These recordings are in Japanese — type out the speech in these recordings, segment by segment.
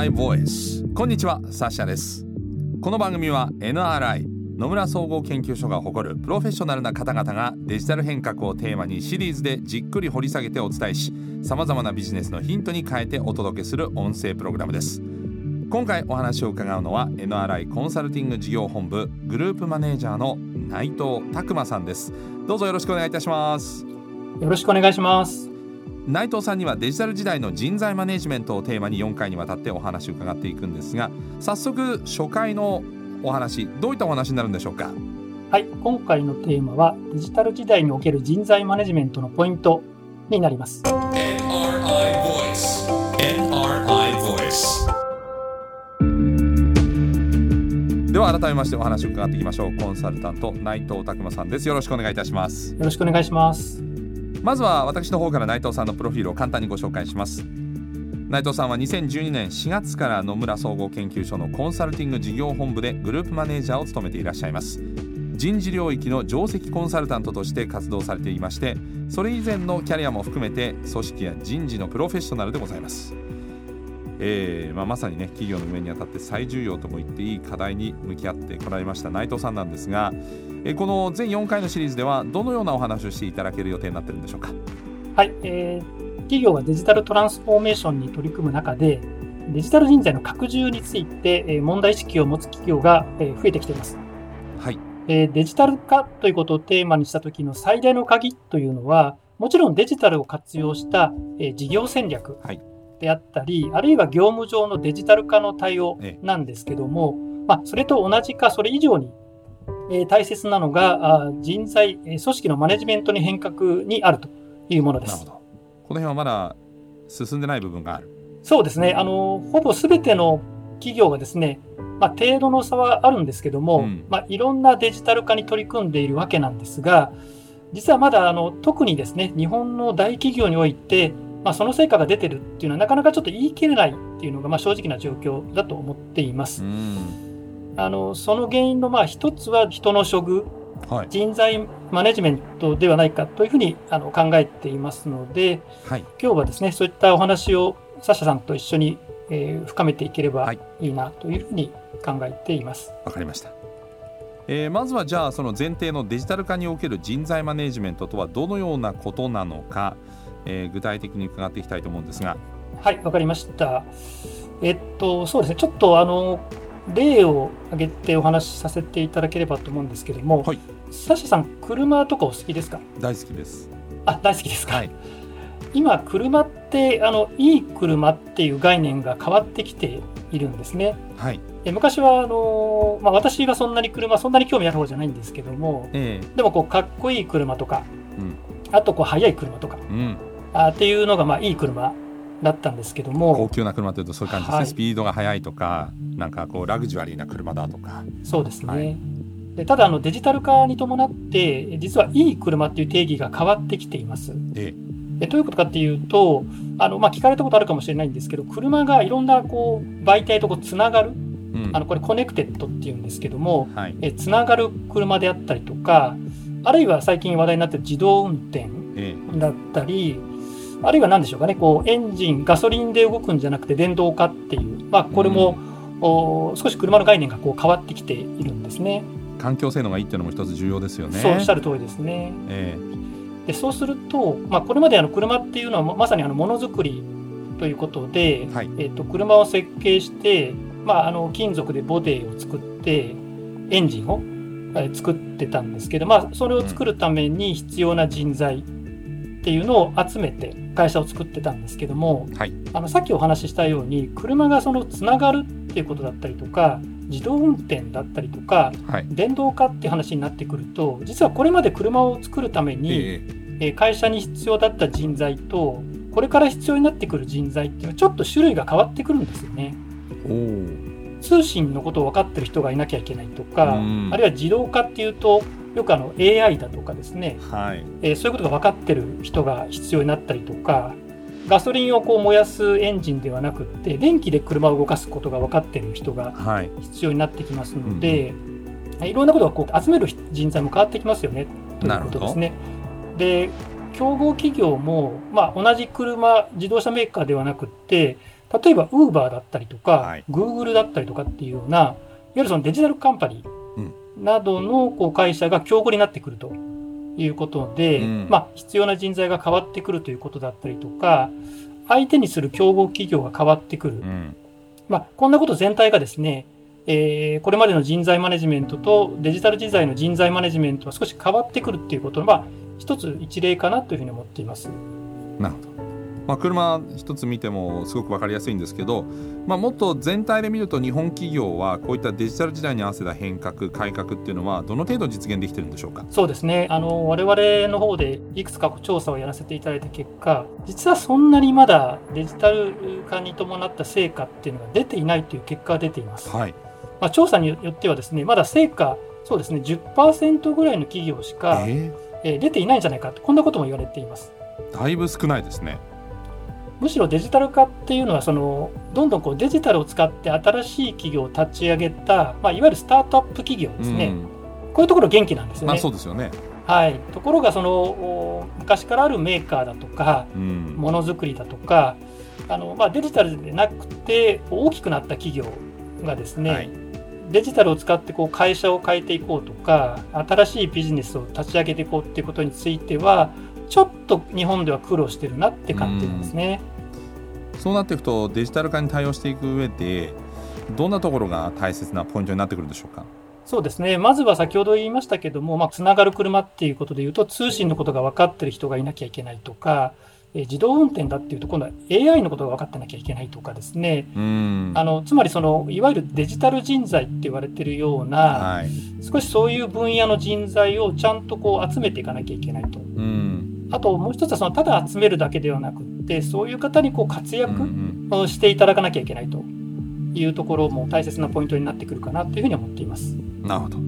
NRI Voice こんにちはサッシャです。この番組は NRI 野村総合研究所が誇るプロフェッショナルな方々がデジタル変革をテーマにシリーズでじっくり掘り下げてお伝えしさまざまなビジネスのヒントに変えてお届けする音声プログラムです。今回お話を伺うのは NRI コンサルティング事業本部グループマネージャーの内藤拓馬さんです。どうぞよろしくお願いいたします。よろしくお願いします。内藤さんにはデジタル時代の人材マネジメントをテーマに4回にわたってお話を伺っていくんですが早速初回のお話どういったお話になるんでしょうか？はい今回のテーマはデジタル時代における人材マネジメントのポイントになります。NRI Voice NRI Voice では改めましてお話を伺っていきましょう。コンサルタント内藤拓馬さんです。よろしくお願いいたします。よろしくお願いしますまずは私の方から内藤さんのプロフィールを簡単にご紹介します。内藤さんは2012年4月から野村総合研究所のコンサルティング事業本部でグループマネージャーを務めていらっしゃいます。人事領域の上席コンサルタントとして活動されていましてそれ以前のキャリアも含めて組織や人事のプロフェッショナルでございます。えーまあ、まさにね企業の上にあたって最重要とも言っていい課題に向き合ってこられました内藤さんなんですが、えー、この全4回のシリーズではどのようなお話をしていただける予定になってるんでしょうか？はい、えー、企業がデジタルトランスフォーメーションに取り組む中でデジタル人材の拡充について、えー、問題意識を持つ企業が、えー、増えてきています。はい。えー、デジタル化ということをテーマにした時の最大の鍵というのはもちろんデジタルを活用した、えー、事業戦略、はいであったり、あるいは業務上のデジタル化の対応なんですけども、まあ、それと同じか、それ以上に、え大切なのが、人材、組織のマネジメントに変革にあるというものです。なるほど。この辺はまだ進んでない部分があるそうですね。あの、ほぼすべての企業がですね、まあ、程度の差はあるんですけども、うん、まあ、いろんなデジタル化に取り組んでいるわけなんですが、実はまだあの特にですね、日本の大企業において、まあ、その成果が出てるっていうのはなかなかちょっと言い切れないっていうのがまあ正直な状況だと思っています。あのその原因のまあ一つは人の処遇、はい、人材マネジメントではないかというふうにあの考えていますので、はい、今日はですねそういったお話をサシャさんと一緒に、えー、深めていければいいなというふうに考えています。わ、かりました。えー、まずはじゃあその前提のデジタル化における人材マネジメントとはどのようなことなのか、えー、具体的に伺っていきたいと思うんですが。はい、わかりました。えっと、そうですね、ちょっとあの例を挙げてお話しさせていただければと思うんですけども、はい、サシさん、車とかお好きですか？大好きです。あ、大好きですか？はい、今、車ってあの、いい車っていう概念が変わってきているんですね。はい、え昔はあの、まあ、私がそんなに車、そんなに興味ある方じゃないんですけども、えー、でもこうかっこいい車とか、うん、あとこう速い車とか、うん、あっていうのがまあいい車だったんですけども。高級な車というとそういう感じですね、はい、スピードが速いとかなんかこうラグジュアリーな車だとか。そうですね、はい、でただあのデジタル化に伴って実はいい車っていう定義が変わってきています。ええ。どういうことかっていうとあの、まあ、聞かれたことあるかもしれないんですけど車がいろんなこう媒体とこうつながる、うん、あのこれコネクテッドっていうんですけども、はい、えつながる車であったりとかあるいは最近話題になっている自動運転だったり、えあるいは何でしょうかね、こうエンジン、ガソリンで動くんじゃなくて電動化っていう、まあ、これも、うん、少し車の概念がこう変わってきているんですね。環境性能がいいっていうのも一つ重要ですよね。そうおっしゃる通りですね。えー、でそうすると、まあ、これまであの車っていうのはまさにあのものづくりということで、はい、えー、と車を設計して、まあ、あの金属でボディを作ってエンジンを作ってたんですけど、まあ、それを作るために必要な人材っていうのを集めて会社を作ってたんですけども、はい、あのさっきお話ししたように車がそのつながるっていうことだったりとか自動運転だったりとか、はい、電動化っていう話になってくると実はこれまで車を作るために、えー、会社に必要だった人材とこれから必要になってくる人材っていうのはちょっと種類が変わってくるんですよね。通信のことを分かってる人がいなきゃいけないとか、あるいは自動化っていうとよくあの AI だとかですね、はい。えー、そういうことが分かってる人が必要になったりとかガソリンをこう燃やすエンジンではなくって電気で車を動かすことが分かってる人が必要になってきますので、はい、いろんなことがこう集める人材も変わってきますよねということですね。で競合企業も、まあ、同じ車自動車メーカーではなくって例えば Uber だったりとか、はい、Google だったりとかっていうような、いわゆるそのデジタルカンパニーなどのこう会社が競合になってくるということで、うん、まあ、必要な人材が変わってくるということだったりとか、相手にする競合企業が変わってくる。うん、まあ、こんなこと全体がですね、えー、これまでの人材マネジメントとデジタル人材の人材マネジメントは少し変わってくるっていうことの、まあ、一つ一例かなというふうに思っています。なるほどまあ、車一つ見てもすごく分かりやすいんですけど、まあ、もっと全体で見ると日本企業はこういったデジタル時代に合わせた変革改革っていうのはどの程度実現できてるんでしょうか？そうですねあの我々の方でいくつか調査をやらせていただいた結果実はそんなにまだデジタル化に伴った成果っていうのが出ていないという結果が出ています。はいまあ、調査によってはですねまだ成果そうですね10%ぐらいの企業しか、えー、出ていないんじゃないかこんなことも言われています。だいぶ少ないですね。むしろデジタル化っていうのはそのどんどんこうデジタルを使って新しい企業を立ち上げた、まあ、いわゆるスタートアップ企業ですね、うん、こういうところ元気なんですよね。まあ、そうですよね。はい、ところがその昔からあるメーカーだとかものづくりだとかあの、まあ、デジタルでなくて大きくなった企業がですね、はい、デジタルを使ってこう会社を変えていこうとか新しいビジネスを立ち上げていこうっていうことについてはちょっと日本では苦労してるなって感じなんですね。そうなっていくとデジタル化に対応していく上でどんなところが大切なポイントになってくるんでしょうか？そうですね。まずは先ほど言いましたけども、まあ、つながる車っていうことで言うと、通信のことが分かってる人がいなきゃいけないとか、え自動運転だっていうと、今度は AI のことが分かってなきゃいけないとかですね、あのつまりその、いわゆるデジタル人材って言われてるような、はい、少しそういう分野の人材をちゃんとこう集めていかなきゃいけないと。あともう一つはそのただ集めるだけではなくてそういう方にこう活躍をしていただかなきゃいけないというところも大切なポイントになってくるかなというふうに思っています。なるほど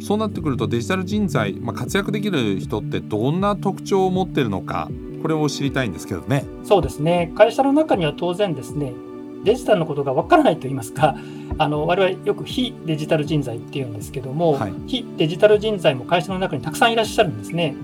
そうなってくるとデジタル人材、まあ、活躍できる人ってどんな特徴を持ってるのかこれを知りたいんですけどね。そうですね会社の中には当然ですねデジタルのことがわからないと言いますか あの我々よく非デジタル人材っていうんですけども、はい、非デジタル人材も会社の中にたくさんいらっしゃるんですね。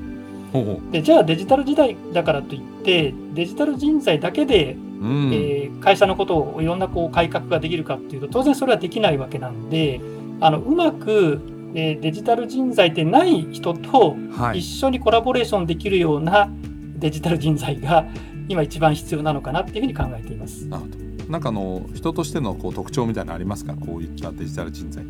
でじゃあデジタル時代だからといってデジタル人材だけで、うん、えー、会社のことをいろんなこう改革ができるかっていうと当然それはできないわけなんであのうまく、えー、デジタル人材でない人と一緒にコラボレーションできるようなデジタル人材が今一番必要なのかなっていうふうに考えています。なんかの人としてのこう特徴みたいなのありますか？こういったデジタル人材。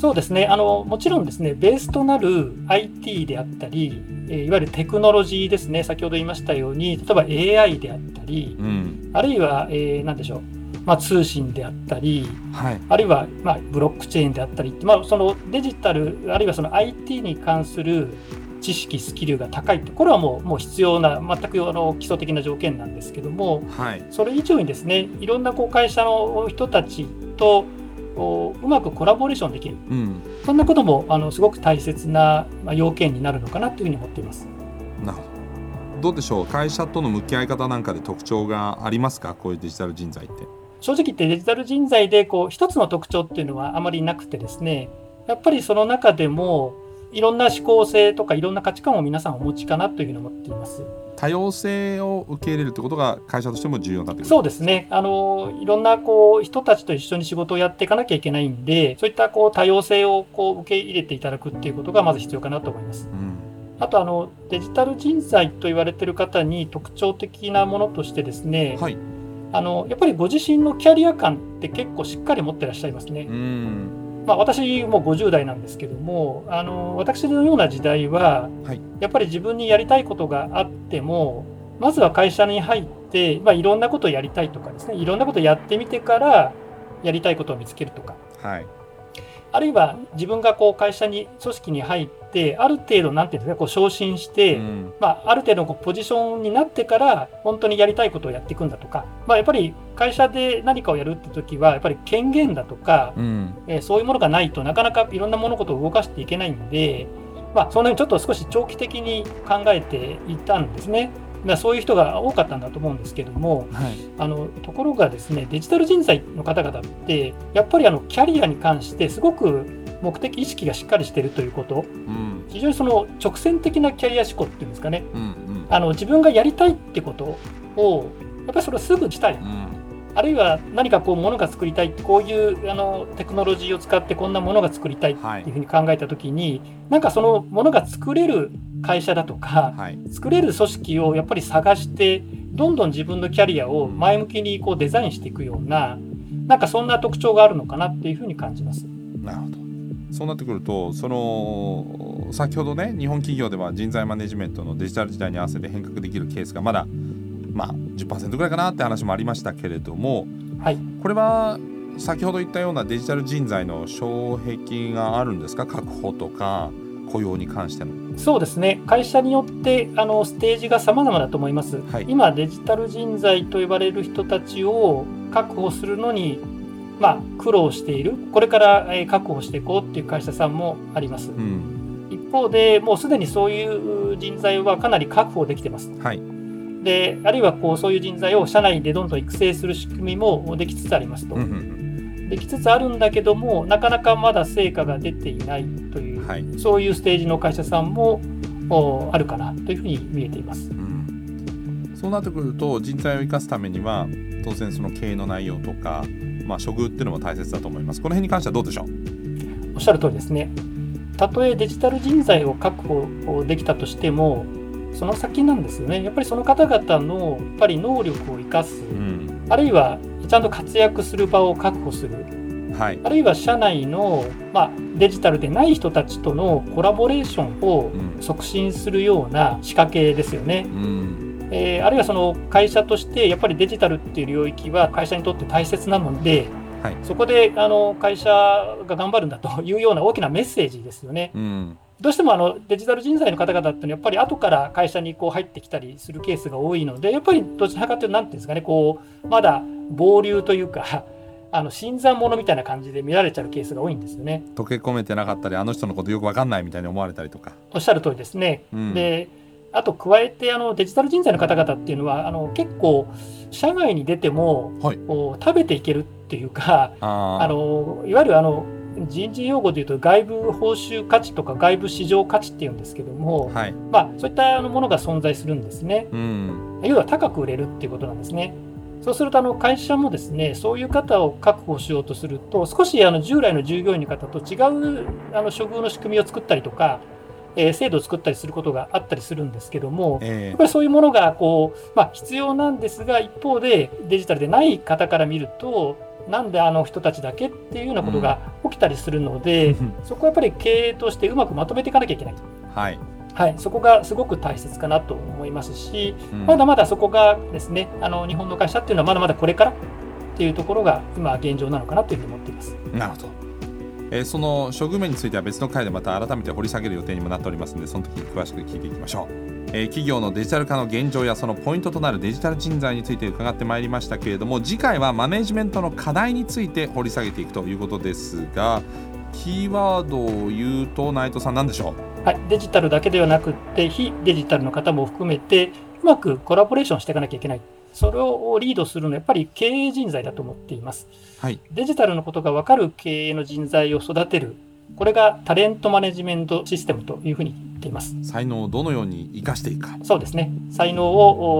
そうですね。あのもちろんですねベースとなる IT であったり、えー、いわゆるテクノロジーですね。先ほど言いましたように例えば AI であったり、うん、あるいは、えー、何でしょう。まあ、通信であったり、はい、あるいは、まあ、ブロックチェーンであったり、まあ、そのデジタルあるいはその IT に関する知識スキルが高いこれはもうもう必要な全くあの基礎的な条件なんですけども、はい、それ以上にですねいろんなこう会社の人たちとこううまくコラボレーションできる、うん、そんなこともあのすごく大切な要件になるのかなというふうに思っています。なるほどどうでしょう？会社との向き合い方なんかで特徴がありますか？こういうデジタル人材って。正直言ってデジタル人材でこう一つの特徴っていうのはあまりなくてですねやっぱりその中でもいろんな思考性とかいろんな価値観を皆さんお持ちかなというふうに思っています。多様性を受け入れるってことが会社としても重要になってくる。そうですね。あのいろんなこう人たちと一緒に仕事をやっていかなきゃいけないんでそういったこう多様性をこう受け入れていただくっていうことがまず必要かなと思います。うん。あとあのデジタル人材と言われている方に特徴的なものとしてですね、はい、あのやっぱりご自身のキャリア感って結構しっかり持ってらっしゃいますね。うんまあ、私も50代なんですけどもあの私のような時代は、はい、やっぱり自分にやりたいことがあってもまずは会社に入って、まあ、いろんなことをやりたいとかですねいろんなことをやってみてからやりたいことを見つけるとか、はい、あるいは自分がこう会社に組織に入ってある程度なんていうんですかこう昇進して、うん、まあ、ある程度こうポジションになってから本当にやりたいことをやっていくんだとか、まあ、やっぱり会社で何かをやるって時はやっぱり権限だとか、うん、えー、そういうものがないとなかなかいろんな物事を動かしていけないんで、まあ、そんなにちょっと少し長期的に考えていたんですね。だそういう人が多かったんだと思うんですけども、はい、あのところがですねデジタル人材の方々ってやっぱりあのキャリアに関してすごく目的意識がしっかりしているということ、うん、非常にその直線的なキャリア思考っていうんですかね、うんうん、あの自分がやりたいってことをやっぱりそれをすぐしたい、うん、あるいは何かこうものが作りたいこういうあのテクノロジーを使ってこんなものが作りたいっていうふうに考えた時に、はい、なんかそのものが作れる会社だとか、はい、作れる組織をやっぱり探してどんどん自分のキャリアを前向きにこうデザインしていくようななんかそんな特徴があるのかなっていうふうに感じます。なるほどそうなってくるとその先ほどね日本企業では人材マネジメントのデジタル時代に合わせて変革できるケースがまだまあ10%ぐらいかなって話もありましたけれども、はい、これは先ほど言ったようなデジタル人材の障壁があるんですか？確保とか雇用に関しての。そうですね。会社によってあのステージが様々だと思います、はい、今デジタル人材と呼ばれる人たちを確保するのにまあ、苦労している。これから確保していこうっていう会社さんもあります、うん、一方でもうすでにそういう人材はかなり確保できてます、はい、であるいはこうそういう人材を社内でどんどん育成する仕組みもできつつありますと。できつつあるんだけどもなかなかまだ成果が出ていないという、はい、そういうステージの会社さんもあるかなというふうに見えています、うん、そうなってくると人材を生かすためには当然その経営の内容とか、まあ、処遇っていうのも大切だと思います。この辺に関してはどうでしょう？おっしゃる通りですね。たとえデジタル人材を確保できたとしてもその先なんですよね。やっぱりその方々のやっぱり能力を生かす、うん、あるいはちゃんと活躍する場を確保する、はい、あるいは社内の、まあ、デジタルでない人たちとのコラボレーションを促進するような仕掛けですよね。うんえー、あるいはその会社としてやっぱりデジタルっていう領域は会社にとって大切なので、はい、そこであの会社が頑張るんだというような大きなメッセージですよね。うんどうしてもあのデジタル人材の方々っていうのはやっぱり後から会社にこう入ってきたりするケースが多いのでやっぱりどちらかというと何ていうんですかねこうまだ暴流というか あの新参者みたいな感じで見られちゃうケースが多いんですよね。溶け込めてなかったりあの人のことよく分かんないみたいに思われたりとか。おっしゃる通りですね。うん、であと加えてあのデジタル人材の方々っていうのはあの結構社外に出ても、はい、食べていけるっていうかあのいわゆるあの人事用語でいうと外部報酬価値とか外部市場価値っていうんですけども、はい、まあ、そういったものが存在するんですね、うん、要は高く売れるっていうことなんですね。そうするとあの会社もですねそういう方を確保しようとすると少しあの従来の従業員の方と違うあの処遇の仕組みを作ったりとか、えー、制度を作ったりすることがあったりするんですけども、えー、やっぱりそういうものがこう、まあ、必要なんですが一方でデジタルでない方から見るとなんであの人たちだけっていうようなことが起きたりするので、うん、そこはやっぱり経営としてうまくまとめていかなきゃいけないと。はい。はい、そこがすごく大切かなと思いますし、うん、まだまだそこがですねあの日本の会社っていうのはまだまだこれからっていうところが今現状なのかなというふうに思っています。なるほどえー、その処遇面については別の回でまた改めて掘り下げる予定にもなっておりますのでその時詳しく聞いていきましょう。えー、企業のデジタル化の現状やそのポイントとなるデジタル人材について伺ってまいりましたけれども次回はマネジメントの課題について掘り下げていくということですがキーワードを言うと内藤さん何でしょう？はい、デジタルだけではなくて非デジタルの方も含めてうまくコラボレーションしていかなきゃいけないそれをリードするのはやっぱり経営人材だと思っています、はい、デジタルのことが分かる経営の人材を育てるこれがタレントマネジメントシステムというふうに言っています。才能をどのように生かしていくか。そうですね。才能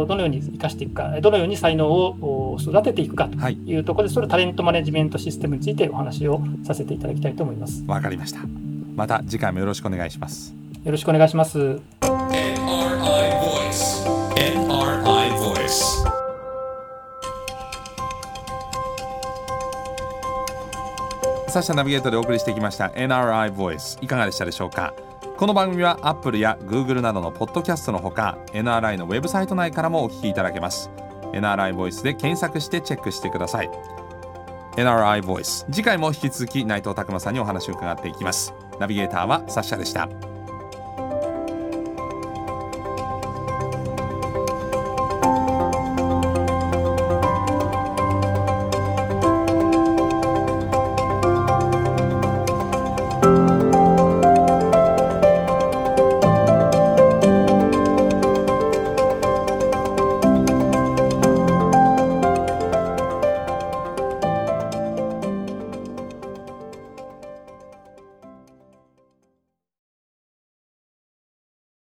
をどのように生かしていくか、どのように才能を育てていくかというところで、それタレントマネジメントシステムについてお話をさせていただきたいと思います。わかりました。また次回もよろしくお願いします。よろしくお願いします。サッシャナビゲートでお送りしてきました NRI Voice いかがでしたでしょうか？この番組は Apple や Google などのポッドキャストのほか NRI のウェブサイト内からもお聞きいただけます。NRI Voice で検索してチェックしてください。NRI Voice 次回も引き続き内藤拓磨さんにお話を伺っていきます。ナビゲーターはサッシャでした。